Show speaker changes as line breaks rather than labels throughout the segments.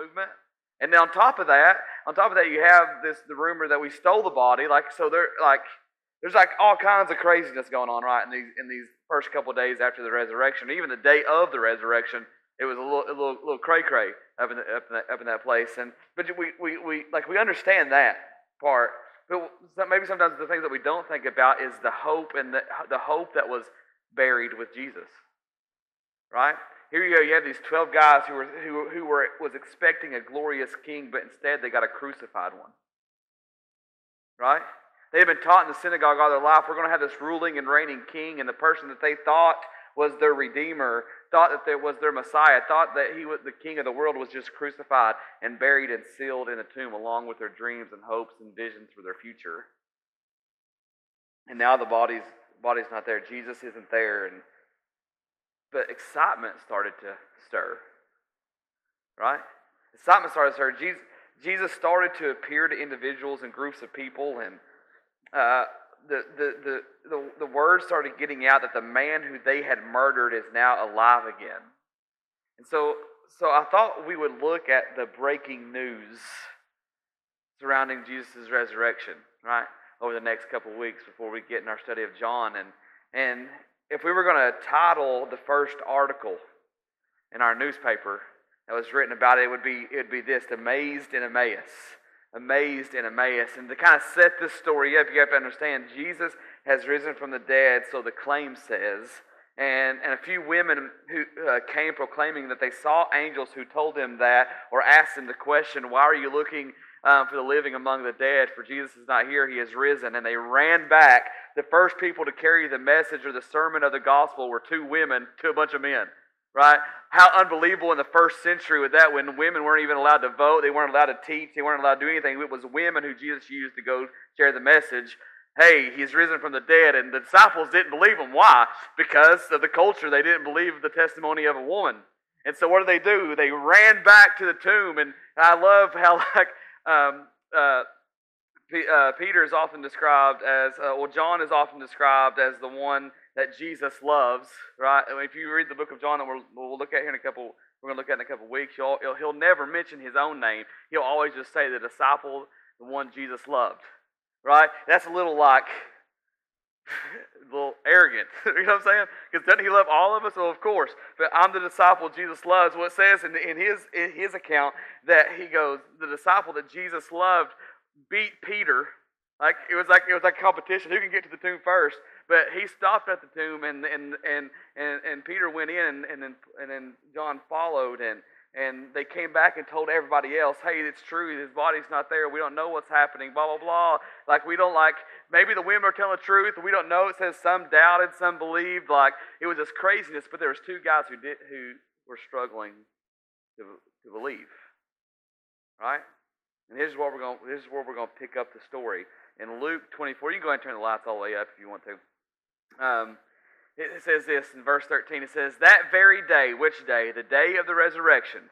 movement. And then on top of that, on top of that, you have this the rumor that we stole the body. Like so, there like there's like all kinds of craziness going on right in these in these first couple days after the resurrection. Even the day of the resurrection, it was a little a little, little cray cray up in the, up in that, up in that place. And but we, we we like we understand that part. But maybe sometimes the things that we don't think about is the hope and the the hope that was buried with Jesus. Right? Here you go. You have these twelve guys who were who, who were was expecting a glorious king, but instead they got a crucified one. Right? They had been taught in the synagogue all their life, we're going to have this ruling and reigning king, and the person that they thought was their redeemer, thought that there was their Messiah, thought that he was the king of the world was just crucified and buried and sealed in a tomb along with their dreams and hopes and visions for their future. And now the body's body's not there. Jesus isn't there and but excitement started to stir. Right? Excitement started to stir. Jesus, Jesus started to appear to individuals and groups of people, and uh, the, the, the, the, the word started getting out that the man who they had murdered is now alive again. And so, so I thought we would look at the breaking news surrounding Jesus' resurrection, right, over the next couple weeks before we get in our study of John. And, and if we were going to title the first article in our newspaper that was written about it, it would be, it would be this Amazed in Emmaus. Amazed in Emmaus. And to kind of set this story up, you have to understand Jesus has risen from the dead, so the claim says. And, and a few women who uh, came proclaiming that they saw angels who told them that, or asked them the question, Why are you looking um, for the living among the dead? For Jesus is not here, he has risen. And they ran back the first people to carry the message or the sermon of the gospel were two women to a bunch of men. Right? How unbelievable in the first century with that when women weren't even allowed to vote, they weren't allowed to teach, they weren't allowed to do anything. It was women who Jesus used to go share the message. Hey, he's risen from the dead. And the disciples didn't believe him. Why? Because of the culture. They didn't believe the testimony of a woman. And so what did they do? They ran back to the tomb. And I love how, like, um, uh, uh, Peter is often described as, uh, well, John is often described as the one that Jesus loves, right? I mean, if you read the book of John that we'll, we'll look at here in a couple, we're going to look at in a couple weeks, he'll, he'll never mention his own name. He'll always just say the disciple, the one Jesus loved, right? That's a little like, little arrogant. you know what I'm saying? Because doesn't he love all of us? Well, of course. But I'm the disciple Jesus loves. What well, says in, in, his, in his account that he goes, the disciple that Jesus loved beat Peter. Like it was like it was like competition. Who can get to the tomb first? But he stopped at the tomb, and and and and, and Peter went in, and, and then and then John followed, and and they came back and told everybody else, hey, it's true, his body's not there. We don't know what's happening. Blah blah blah. Like we don't like. Maybe the women are telling the truth. We don't know. It says some doubted, some believed. Like it was this craziness. But there was two guys who did who were struggling to to believe. Right. And here's where we're going. This is where we're going to pick up the story in Luke 24. You can go ahead and turn the lights all the way up if you want to. Um, it says this in verse 13. It says, "That very day, which day? The day of the resurrection."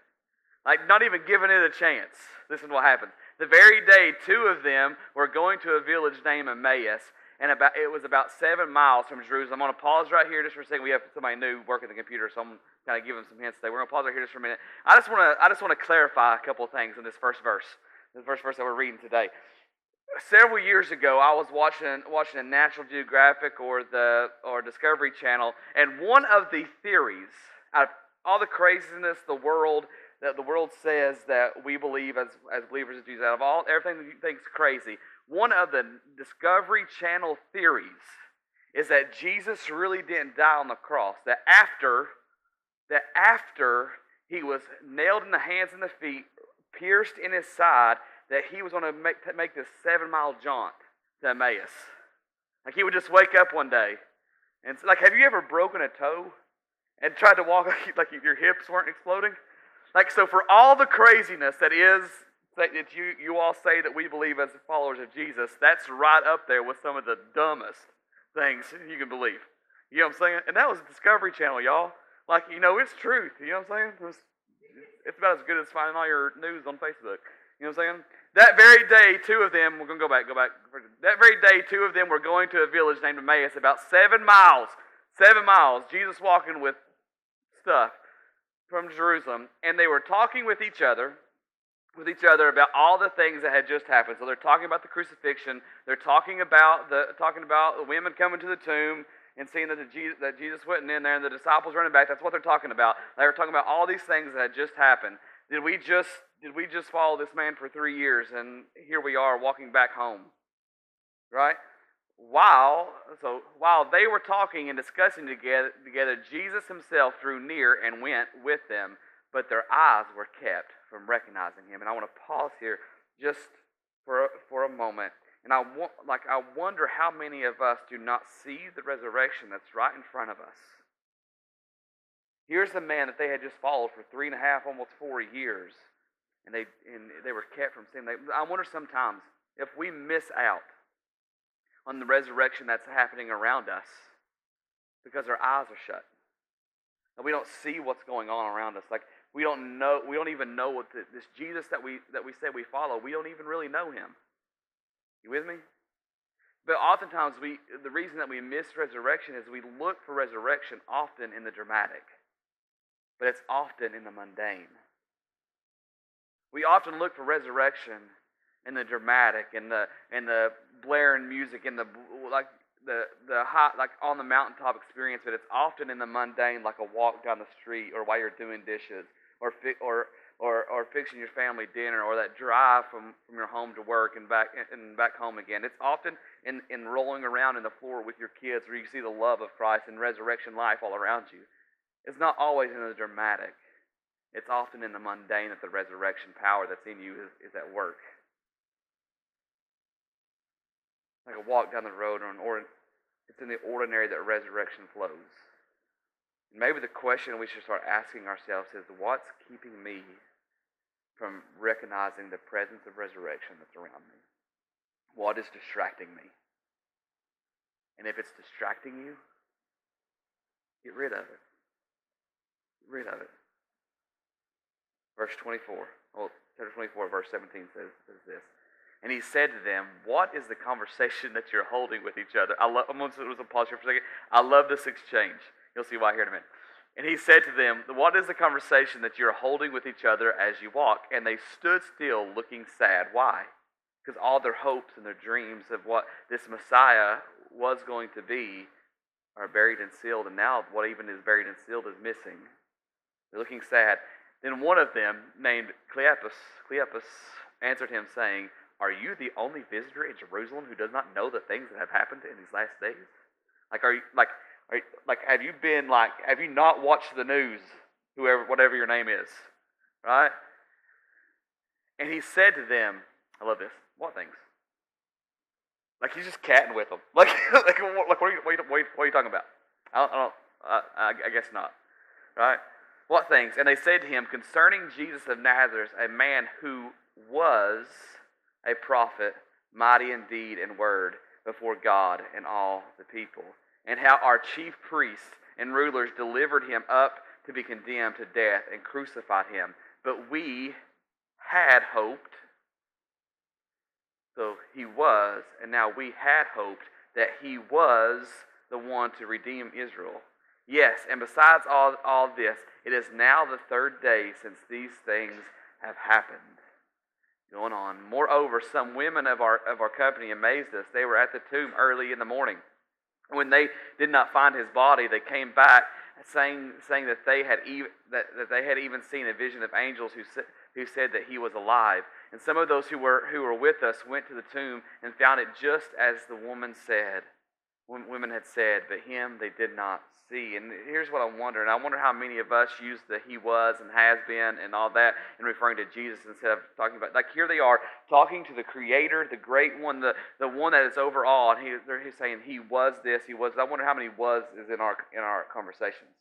Like not even giving it a chance. This is what happened. The very day, two of them were going to a village named Emmaus, and about it was about seven miles from Jerusalem. I'm going to pause right here just for a second. We have somebody new working the computer, so I'm kind of giving some hints today. We're going to pause right here just for a minute. I just want to I just want to clarify a couple of things in this first verse the first verse that we're reading today. Several years ago, I was watching watching a National Geographic or the or Discovery Channel, and one of the theories out of all the craziness the world that the world says that we believe as as believers of Jesus, out of all everything that you think is crazy, one of the Discovery Channel theories is that Jesus really didn't die on the cross. That after that after he was nailed in the hands and the feet, pierced in his side, that he was going to make, make this seven mile jaunt to Emmaus. Like he would just wake up one day. And like, have you ever broken a toe and tried to walk like, like your hips weren't exploding? Like, so for all the craziness that is, that you, you all say that we believe as followers of Jesus, that's right up there with some of the dumbest things you can believe. You know what I'm saying? And that was Discovery Channel, y'all. Like, you know, it's truth. You know what I'm saying? It was it's about as good as finding all your news on Facebook. You know what I'm saying? That very day, two of them, we're going to go back, go back. That very day, two of them were going to a village named Emmaus, about seven miles, seven miles. Jesus walking with stuff from Jerusalem, and they were talking with each other with each other about all the things that had just happened. So they're talking about the crucifixion. They're talking about the talking about the women coming to the tomb and seeing that, Jesus, that Jesus wasn't in there and the disciples running back. That's what they're talking about. They were talking about all these things that had just happened. Did we just did we just follow this man for three years and here we are walking back home? Right? While so while they were talking and discussing together, together, Jesus himself drew near and went with them, but their eyes were kept from recognizing him. And I want to pause here just for for a moment. And I want, like I wonder how many of us do not see the resurrection that's right in front of us. Here's the man that they had just followed for three and a half, almost four years, and they and they were kept from seeing. I wonder sometimes if we miss out on the resurrection that's happening around us because our eyes are shut. And we don't see what's going on around us. Like we don't know, we don't even know what the, this Jesus that we that we say we follow. We don't even really know him. You with me? But oftentimes we the reason that we miss resurrection is we look for resurrection often in the dramatic. But it's often in the mundane. We often look for resurrection in the dramatic and the and the blaring music and the like the the hot like on the mountaintop experience, but it's often in the mundane, like a walk down the street or while you're doing dishes or fi- or or or fixing your family dinner or that drive from from your home to work and back and back home again. It's often in in rolling around in the floor with your kids where you see the love of Christ and resurrection life all around you. It's not always in the dramatic. It's often in the mundane that the resurrection power that's in you is, is at work. Like a walk down the road or an or it's in the ordinary that resurrection flows. Maybe the question we should start asking ourselves is what's keeping me from recognizing the presence of resurrection that's around me? What is distracting me? And if it's distracting you, get rid of it. Rid of it. Verse 24, well, chapter 24, verse 17 says, says this. And he said to them, What is the conversation that you're holding with each other? I love, I'm going to pause here for a second. I love this exchange. You'll see why here in a minute. And he said to them, What is the conversation that you're holding with each other as you walk? And they stood still, looking sad. Why? Because all their hopes and their dreams of what this Messiah was going to be are buried and sealed. And now, what even is buried and sealed is missing. They're looking sad. Then one of them, named Cleopas, Cleopas answered him, saying, are you the only visitor in Jerusalem who does not know the things that have happened in these last days? Like, are you like, are you, like, have you been like, have you not watched the news? Whoever, whatever your name is, right? And he said to them, I love this. What things? Like he's just catting with them. Like, like, what, like what, are you, what, are you, what are you talking about? I don't, I, don't I, I guess not. Right? What things? And they said to him, concerning Jesus of Nazareth, a man who was a prophet, mighty in deed and word before God and all the people, and how our chief priests and rulers delivered him up to be condemned to death and crucified him. But we had hoped, so he was, and now we had hoped that he was the one to redeem Israel. Yes, and besides all, all this, it is now the third day since these things have happened going on. Moreover, some women of our, of our company amazed us. They were at the tomb early in the morning. When they did not find his body, they came back saying, saying that, they had even, that, that they had even seen a vision of angels who, sa- who said that he was alive. And some of those who were, who were with us went to the tomb and found it just as the woman said, women had said, but him they did not see. And here's what I wonder, and I wonder how many of us use the he was and has been and all that and referring to Jesus instead of talking about like here they are talking to the creator, the great one, the, the one that is over all, and he, he's saying he was this, he was. I wonder how many was is in our in our conversations.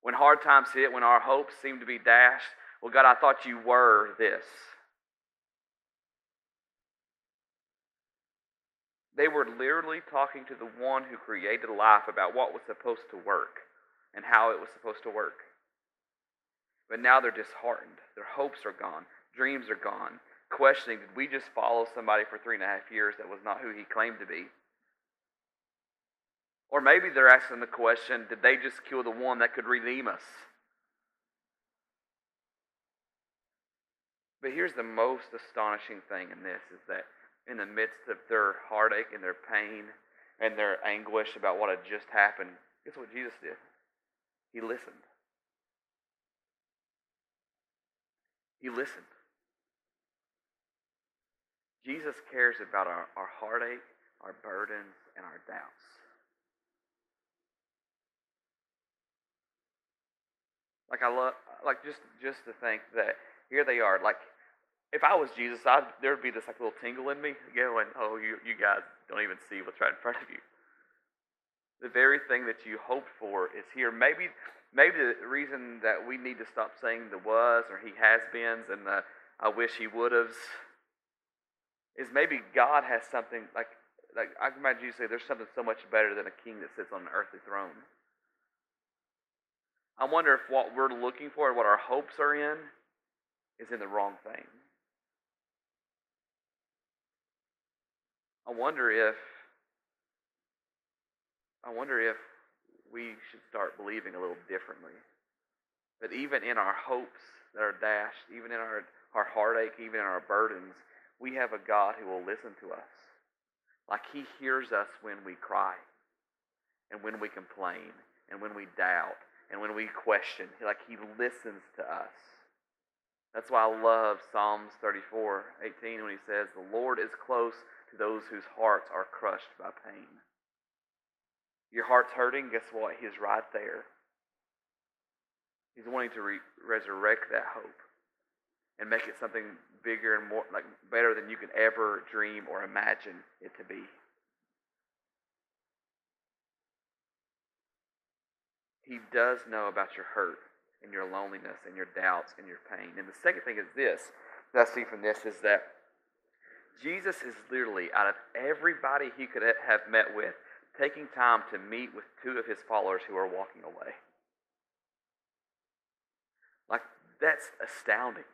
When hard times hit, when our hopes seem to be dashed, well, God, I thought you were this. They were literally talking to the one who created life about what was supposed to work and how it was supposed to work. But now they're disheartened. Their hopes are gone. Dreams are gone. Questioning, did we just follow somebody for three and a half years that was not who he claimed to be? Or maybe they're asking the question, did they just kill the one that could redeem us? But here's the most astonishing thing in this is that in the midst of their heartache and their pain and their anguish about what had just happened, guess what Jesus did? He listened. He listened. Jesus cares about our, our heartache, our burdens, and our doubts. Like I love, like just just to think that here they are. Like if I was Jesus, I'd, there'd be this like little tingle in me going, "Oh, you you guys don't even see what's right in front of you." The very thing that you hoped for is here. Maybe maybe the reason that we need to stop saying the was or he has beens and the I wish he would have is maybe God has something like like I can imagine you say there's something so much better than a king that sits on an earthly throne. I wonder if what we're looking for and what our hopes are in is in the wrong thing. I wonder if I wonder if we should start believing a little differently. That even in our hopes that are dashed, even in our, our heartache, even in our burdens, we have a God who will listen to us. Like He hears us when we cry, and when we complain, and when we doubt, and when we question. Like He listens to us. That's why I love Psalms 34 18 when He says, The Lord is close to those whose hearts are crushed by pain. Your heart's hurting, guess what? He's right there. He's wanting to re- resurrect that hope and make it something bigger and more like better than you can ever dream or imagine it to be. He does know about your hurt and your loneliness and your doubts and your pain. And the second thing is this that I see from this is that Jesus is literally, out of everybody he could have met with, taking time to meet with two of his followers who are walking away. Like, that's astounding.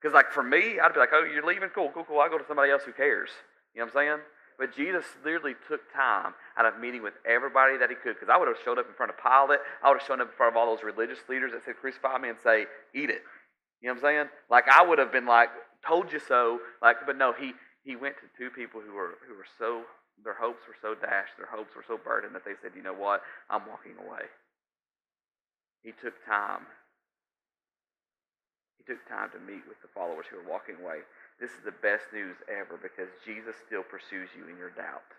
Because, like, for me, I'd be like, oh, you're leaving? Cool, cool, cool. I'll go to somebody else who cares. You know what I'm saying? But Jesus literally took time out of meeting with everybody that he could. Because I would have showed up in front of Pilate. I would have shown up in front of all those religious leaders that said, crucify me and say, eat it. You know what I'm saying? Like, I would have been like, told you so. Like, but no, he, he went to two people who were, who were so, their hopes were so dashed, their hopes were so burdened that they said, you know what? I'm walking away. He took time He took time to meet with the followers who were walking away. This is the best news ever because Jesus still pursues you in your doubt.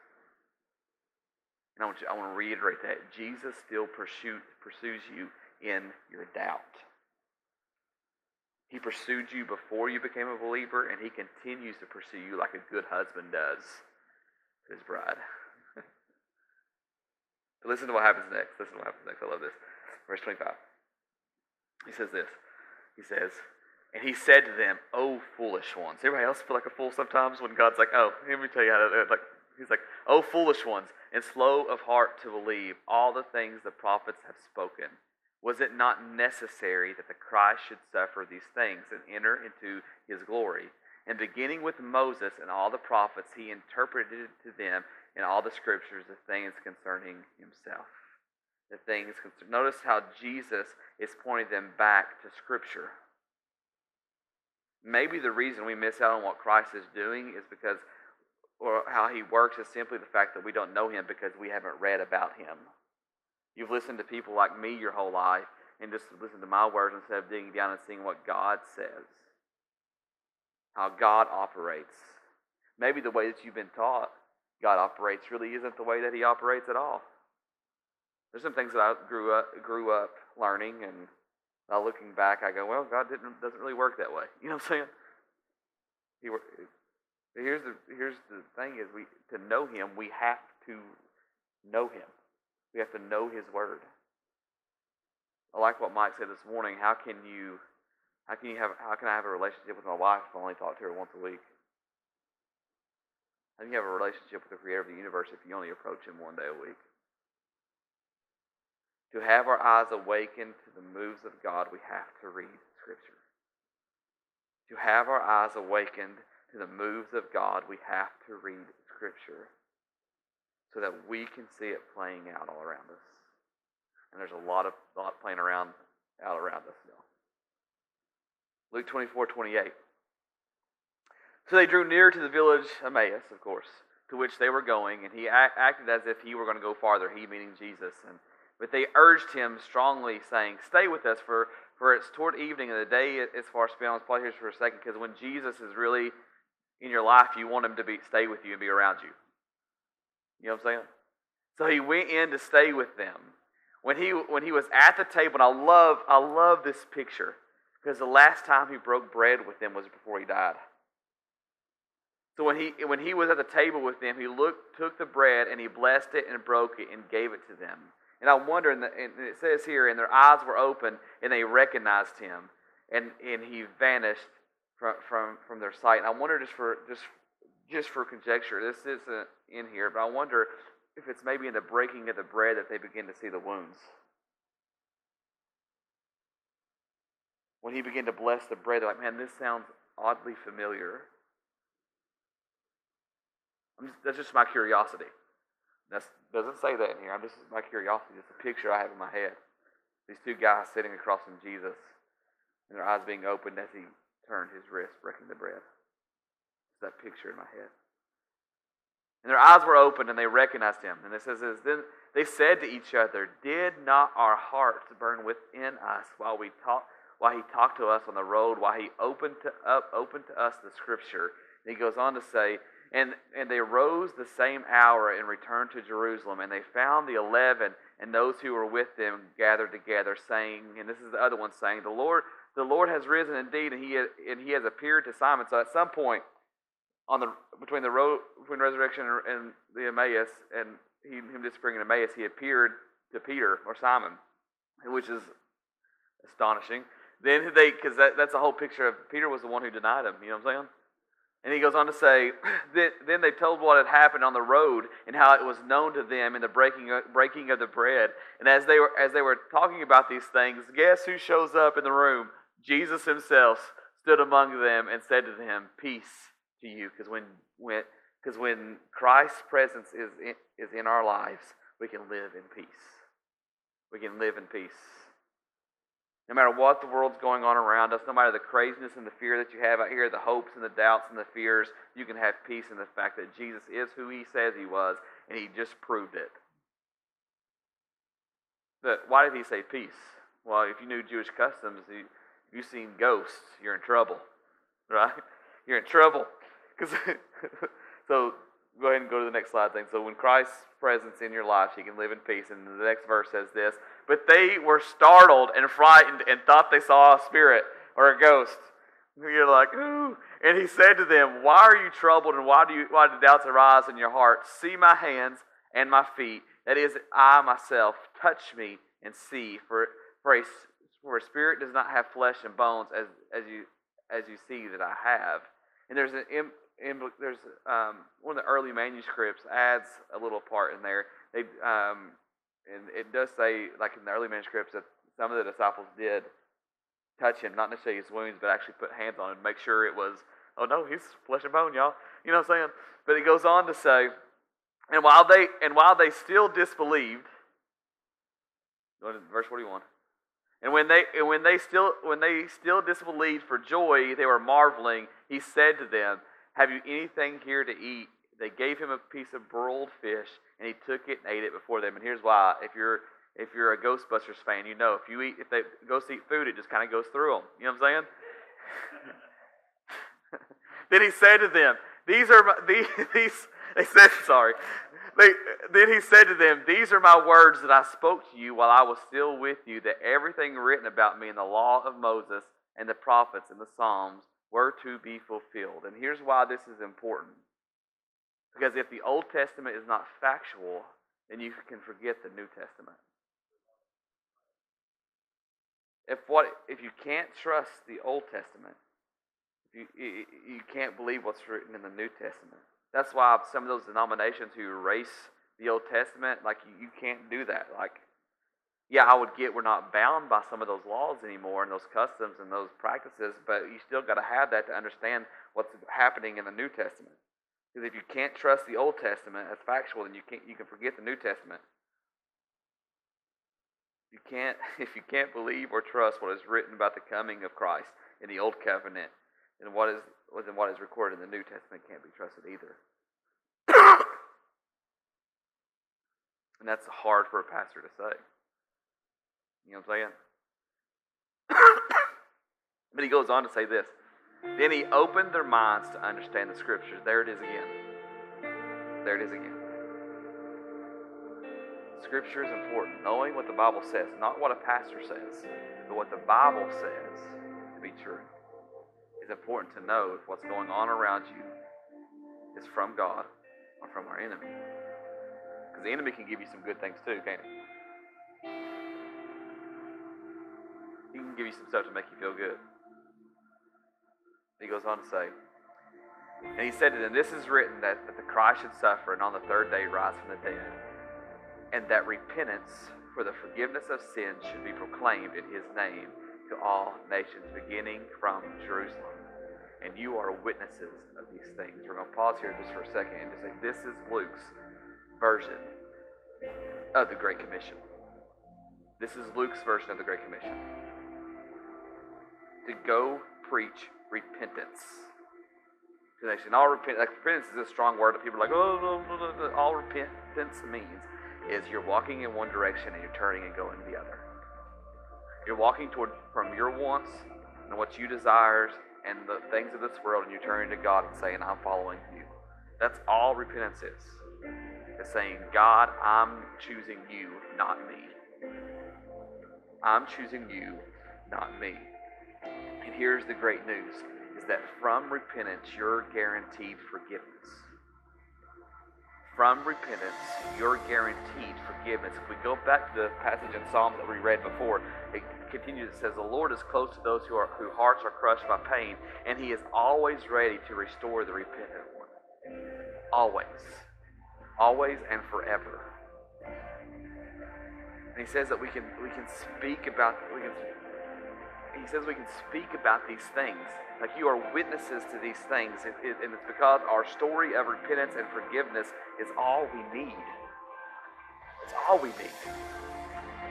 And I want, you, I want to reiterate that. Jesus still pursue, pursues you in your doubt. He pursued you before you became a believer, and he continues to pursue you like a good husband does to his bride. listen to what happens next. Listen to what happens next. I love this. Verse 25. He says this. He says, and he said to them, "Oh, foolish ones." Everybody else feel like a fool sometimes when God's like, "Oh, let me tell you how to." Like he's like, "Oh, foolish ones, and slow of heart to believe all the things the prophets have spoken. Was it not necessary that the Christ should suffer these things and enter into His glory?" And beginning with Moses and all the prophets, he interpreted to them in all the scriptures the things concerning himself. The things. concerning. Notice how Jesus is pointing them back to Scripture. Maybe the reason we miss out on what Christ is doing is because, or how he works, is simply the fact that we don't know him because we haven't read about him. You've listened to people like me your whole life and just listened to my words instead of digging down and seeing what God says, how God operates. Maybe the way that you've been taught God operates really isn't the way that He operates at all. There's some things that I grew up grew up learning and now looking back, I go, well, God didn't doesn't really work that way. You know what I'm saying? He here's the here's the thing is we to know Him we have to know Him. We have to know His Word. I like what Mike said this morning. How can you how can you have how can I have a relationship with my wife if I only talk to her once a week? How can you have a relationship with the Creator of the universe if you only approach Him one day a week? To have our eyes awakened to the moves of God, we have to read Scripture. To have our eyes awakened to the moves of God, we have to read Scripture so that we can see it playing out all around us. And there's a lot of lot playing around out around us now. Luke 24, 28. So they drew near to the village Emmaus, of course, to which they were going, and he act, acted as if he were going to go farther, he meaning Jesus. And, but they urged him strongly, saying, Stay with us, for, for it's toward evening, and the day is far spent. Let's pause for a second, because when Jesus is really in your life, you want him to be stay with you and be around you. You know what I'm saying? So he went in to stay with them. When he when he was at the table, and I love I love this picture because the last time he broke bread with them was before he died. So when he when he was at the table with them, he looked took the bread and he blessed it and broke it and gave it to them. And I wonder, and it says here, and their eyes were open and they recognized him, and and he vanished from from from their sight. And I wonder just for just just for conjecture, this isn't in here, but I wonder if it's maybe in the breaking of the bread that they begin to see the wounds. When he began to bless the bread, they're like, man, this sounds oddly familiar. Just, that's just my curiosity. That doesn't say that in here. I'm just my curiosity. It's a picture I have in my head. These two guys sitting across from Jesus, and their eyes being opened as he turned his wrist, breaking the bread. It's that picture in my head. And their eyes were opened and they recognized him. And it says this, then they said to each other, Did not our hearts burn within us while we talked while he talked to us on the road, while he opened to up opened to us the scripture? And he goes on to say, and, and they rose the same hour and returned to Jerusalem, and they found the eleven and those who were with them gathered together, saying, and this is the other one saying, The Lord, the Lord has risen indeed, and he, and he has appeared to Simon. So at some point, on the between the road between resurrection and the Emmaus and he, him disappearing in Emmaus, he appeared to Peter or Simon, which is astonishing. Then they, because that, that's a whole picture of Peter was the one who denied him. You know what I'm saying? And he goes on to say, that, then they told what had happened on the road and how it was known to them in the breaking breaking of the bread. And as they were as they were talking about these things, guess who shows up in the room? Jesus himself stood among them and said to them, "Peace to you because when when because when Christ's presence is in, is in our lives, we can live in peace. We can live in peace. No matter what the world's going on around us, no matter the craziness and the fear that you have out here, the hopes and the doubts and the fears, you can have peace in the fact that Jesus is who he says he was, and he just proved it. But why did he say peace? Well, if you knew Jewish customs, you, you've seen ghosts, you're in trouble, right? You're in trouble. Because so go ahead and go to the next slide thing. So when Christ's presence in your life, you can live in peace. And the next verse says this: But they were startled and frightened and thought they saw a spirit or a ghost. You're like, ooh. And he said to them, Why are you troubled and why do you why do doubts arise in your heart? See my hands and my feet. That is, I myself. Touch me and see. For for a, for a spirit does not have flesh and bones as as you as you see that I have. And there's an there's um, one of the early manuscripts adds a little part in there. They um, and it does say, like in the early manuscripts, that some of the disciples did touch him, not necessarily his wounds, but actually put hands on him, make sure it was, oh no, he's flesh and bone, y'all. You know what I'm saying? But it goes on to say, and while they and while they still disbelieved, verse 41. And when they and when they still when they still disbelieved for joy, they were marveling. He said to them, have you anything here to eat? They gave him a piece of broiled fish, and he took it and ate it before them. And here's why: if you're if you're a Ghostbusters fan, you know if you eat if they ghosts eat food, it just kind of goes through them. You know what I'm saying? then he said to them, "These are my, these, these." They said, "Sorry." They, then he said to them, These are my words that I spoke to you while I was still with you, that everything written about me in the law of Moses and the prophets and the Psalms were to be fulfilled. And here's why this is important. Because if the Old Testament is not factual, then you can forget the New Testament. If what if you can't trust the Old Testament, if you, you, you can't believe what's written in the New Testament. That's why some of those denominations who erase the Old Testament, like you, you can't do that. Like yeah, I would get we're not bound by some of those laws anymore and those customs and those practices, but you still got to have that to understand what's happening in the New Testament. Because if you can't trust the Old Testament as factual, then you can't you can forget the New Testament. You can't if you can't believe or trust what is written about the coming of Christ, in the Old Covenant, and what is in what is recorded in the New Testament can't be trusted either. and that's hard for a pastor to say. You know what I'm saying? but he goes on to say this. Then he opened their minds to understand the scriptures. There it is again. There it is again. Scripture is important. Knowing what the Bible says, not what a pastor says, but what the Bible says to be true. It's important to know if what's going on around you is from God or from our enemy. Because the enemy can give you some good things too, can't he? He can give you some stuff to make you feel good. He goes on to say, and he said to them, This is written that, that the Christ should suffer and on the third day rise from the dead, and that repentance for the forgiveness of sins should be proclaimed in his name to all nations, beginning from Jerusalem. And you are witnesses of these things. We're going to pause here just for a second and just say, This is Luke's version of the Great Commission. This is Luke's version of the Great Commission. To go preach repentance to the nation. All like repentance is a strong word that people are like, oh, no, no, no, all repentance means is you're walking in one direction and you're turning and going the other. You're walking toward from your wants and what you desires and the things of this world, and you're turning to God and saying, I'm following you. That's all repentance is. It's saying, God, I'm choosing you, not me. I'm choosing you, not me. And here's the great news is that from repentance, you're guaranteed forgiveness. From repentance, you're guaranteed forgiveness. If we go back to the passage in Psalms that we read before, it continues. It says, "The Lord is close to those who are whose hearts are crushed by pain, and He is always ready to restore the repentant one. Always, always, and forever." And He says that we can we can speak about we can. He says we can speak about these things like you are witnesses to these things, it, it, and it's because our story of repentance and forgiveness is all we need. It's all we need.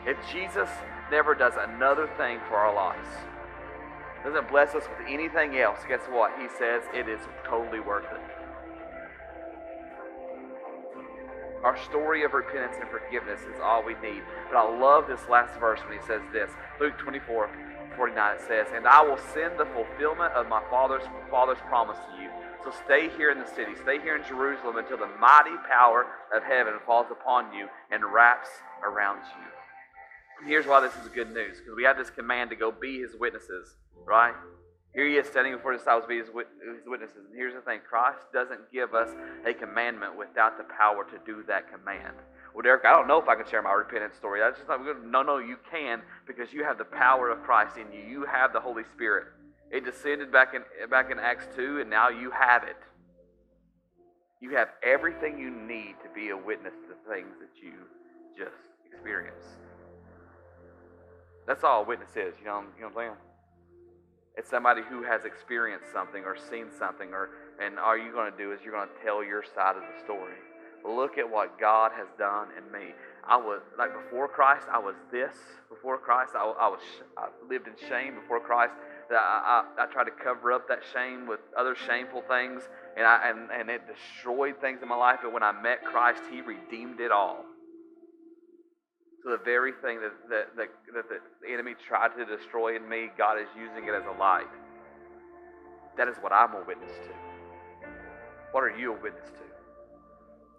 If Jesus never does another thing for our lives, doesn't bless us with anything else, guess what? He says it is totally worth it. Our story of repentance and forgiveness is all we need. But I love this last verse when he says this Luke 24 49 it says, And I will send the fulfillment of my Father's, Father's promise to you. So stay here in the city, stay here in Jerusalem until the mighty power of heaven falls upon you and wraps around you. And here's why this is good news because we have this command to go be his witnesses, right? Here he is standing before his disciples to be his witnesses. And here's the thing Christ doesn't give us a commandment without the power to do that command. Well, Derek, I don't know if I can share my repentance story. That's just not good. No, no, you can because you have the power of Christ in you. You have the Holy Spirit. It descended back in back in Acts 2, and now you have it. You have everything you need to be a witness to the things that you just experienced. That's all a witness is, you know, you know what I'm saying? It's somebody who has experienced something or seen something, or and all you're going to do is you're going to tell your side of the story. Look at what God has done in me. I was like before Christ, I was this. Before Christ, I, I was I lived in shame. Before Christ, I, I, I tried to cover up that shame with other shameful things, and I and, and it destroyed things in my life. But when I met Christ, He redeemed it all. So the very thing that that, that, that the enemy tried to destroy in me, God is using it as a light. That is what I'm a witness to. What are you a witness to?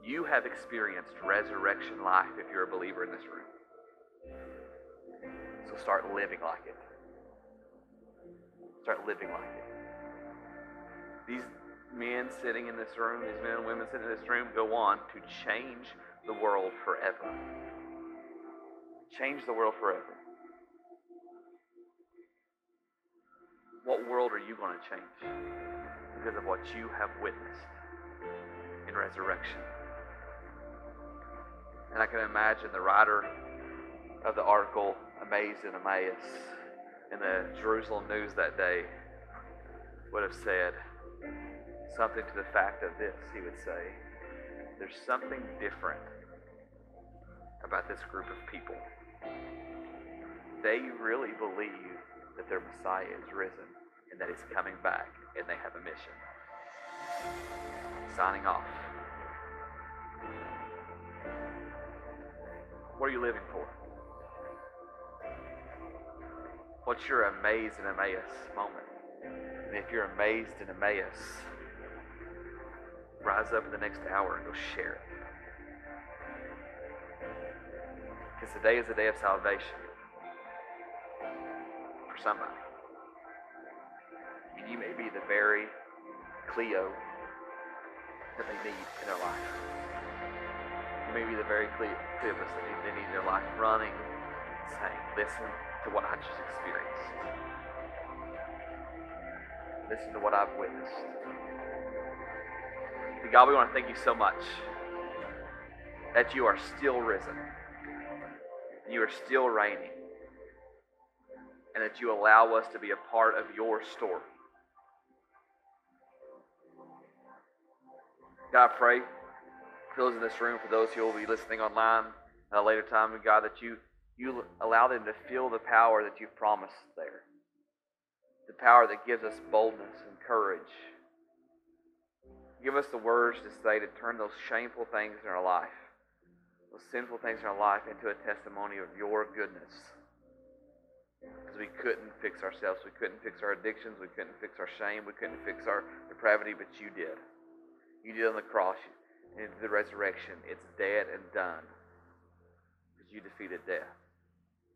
You have experienced resurrection life if you're a believer in this room. So start living like it. Start living like it. These men sitting in this room, these men and women sitting in this room, go on to change the world forever. Change the world forever. What world are you going to change? Because of what you have witnessed in resurrection. And I can imagine the writer of the article, Amazed in Emmaus, in the Jerusalem News that day, would have said something to the fact of this. He would say, There's something different about this group of people. They really believe that their Messiah is risen. and that He's coming back and they have a mission. Signing off. What are you living for? What's your amazed and Emmaus moment? And if you're amazed in Emmaus, rise up in the next hour and go share it. Because today is the day of salvation for somebody. And you may be the very Cleo that they need in their life. You may be the very clear Cleopas that they need their life, running, saying, Listen to what I just experienced. Listen to what I've witnessed. And God, we want to thank you so much that you are still risen. You are still reigning. And that you allow us to be a part of your story. God, I pray those in this room, for those who will be listening online at a later time, and God, that you, you allow them to feel the power that you've promised there. The power that gives us boldness and courage. Give us the words to say to turn those shameful things in our life, those sinful things in our life, into a testimony of your goodness. Because we couldn't fix ourselves. We couldn't fix our addictions. We couldn't fix our shame. We couldn't fix our depravity, but you did. You did on the cross and the resurrection. It's dead and done. Because you defeated death.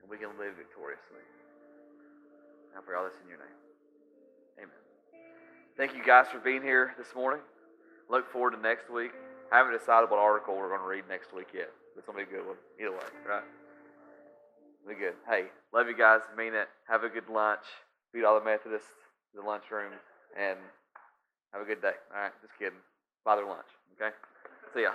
And we can live victoriously. I pray all this in your name. Amen. Thank you guys for being here this morning. Look forward to next week. I haven't decided what article we're going to read next week yet. It's going to be a good one. Either way, right? Be good. Hey, love you guys. Mean it. Have a good lunch. Feed all the Methodists to the lunchroom. And have a good day. All right, just kidding. Buy their lunch. Okay? 对呀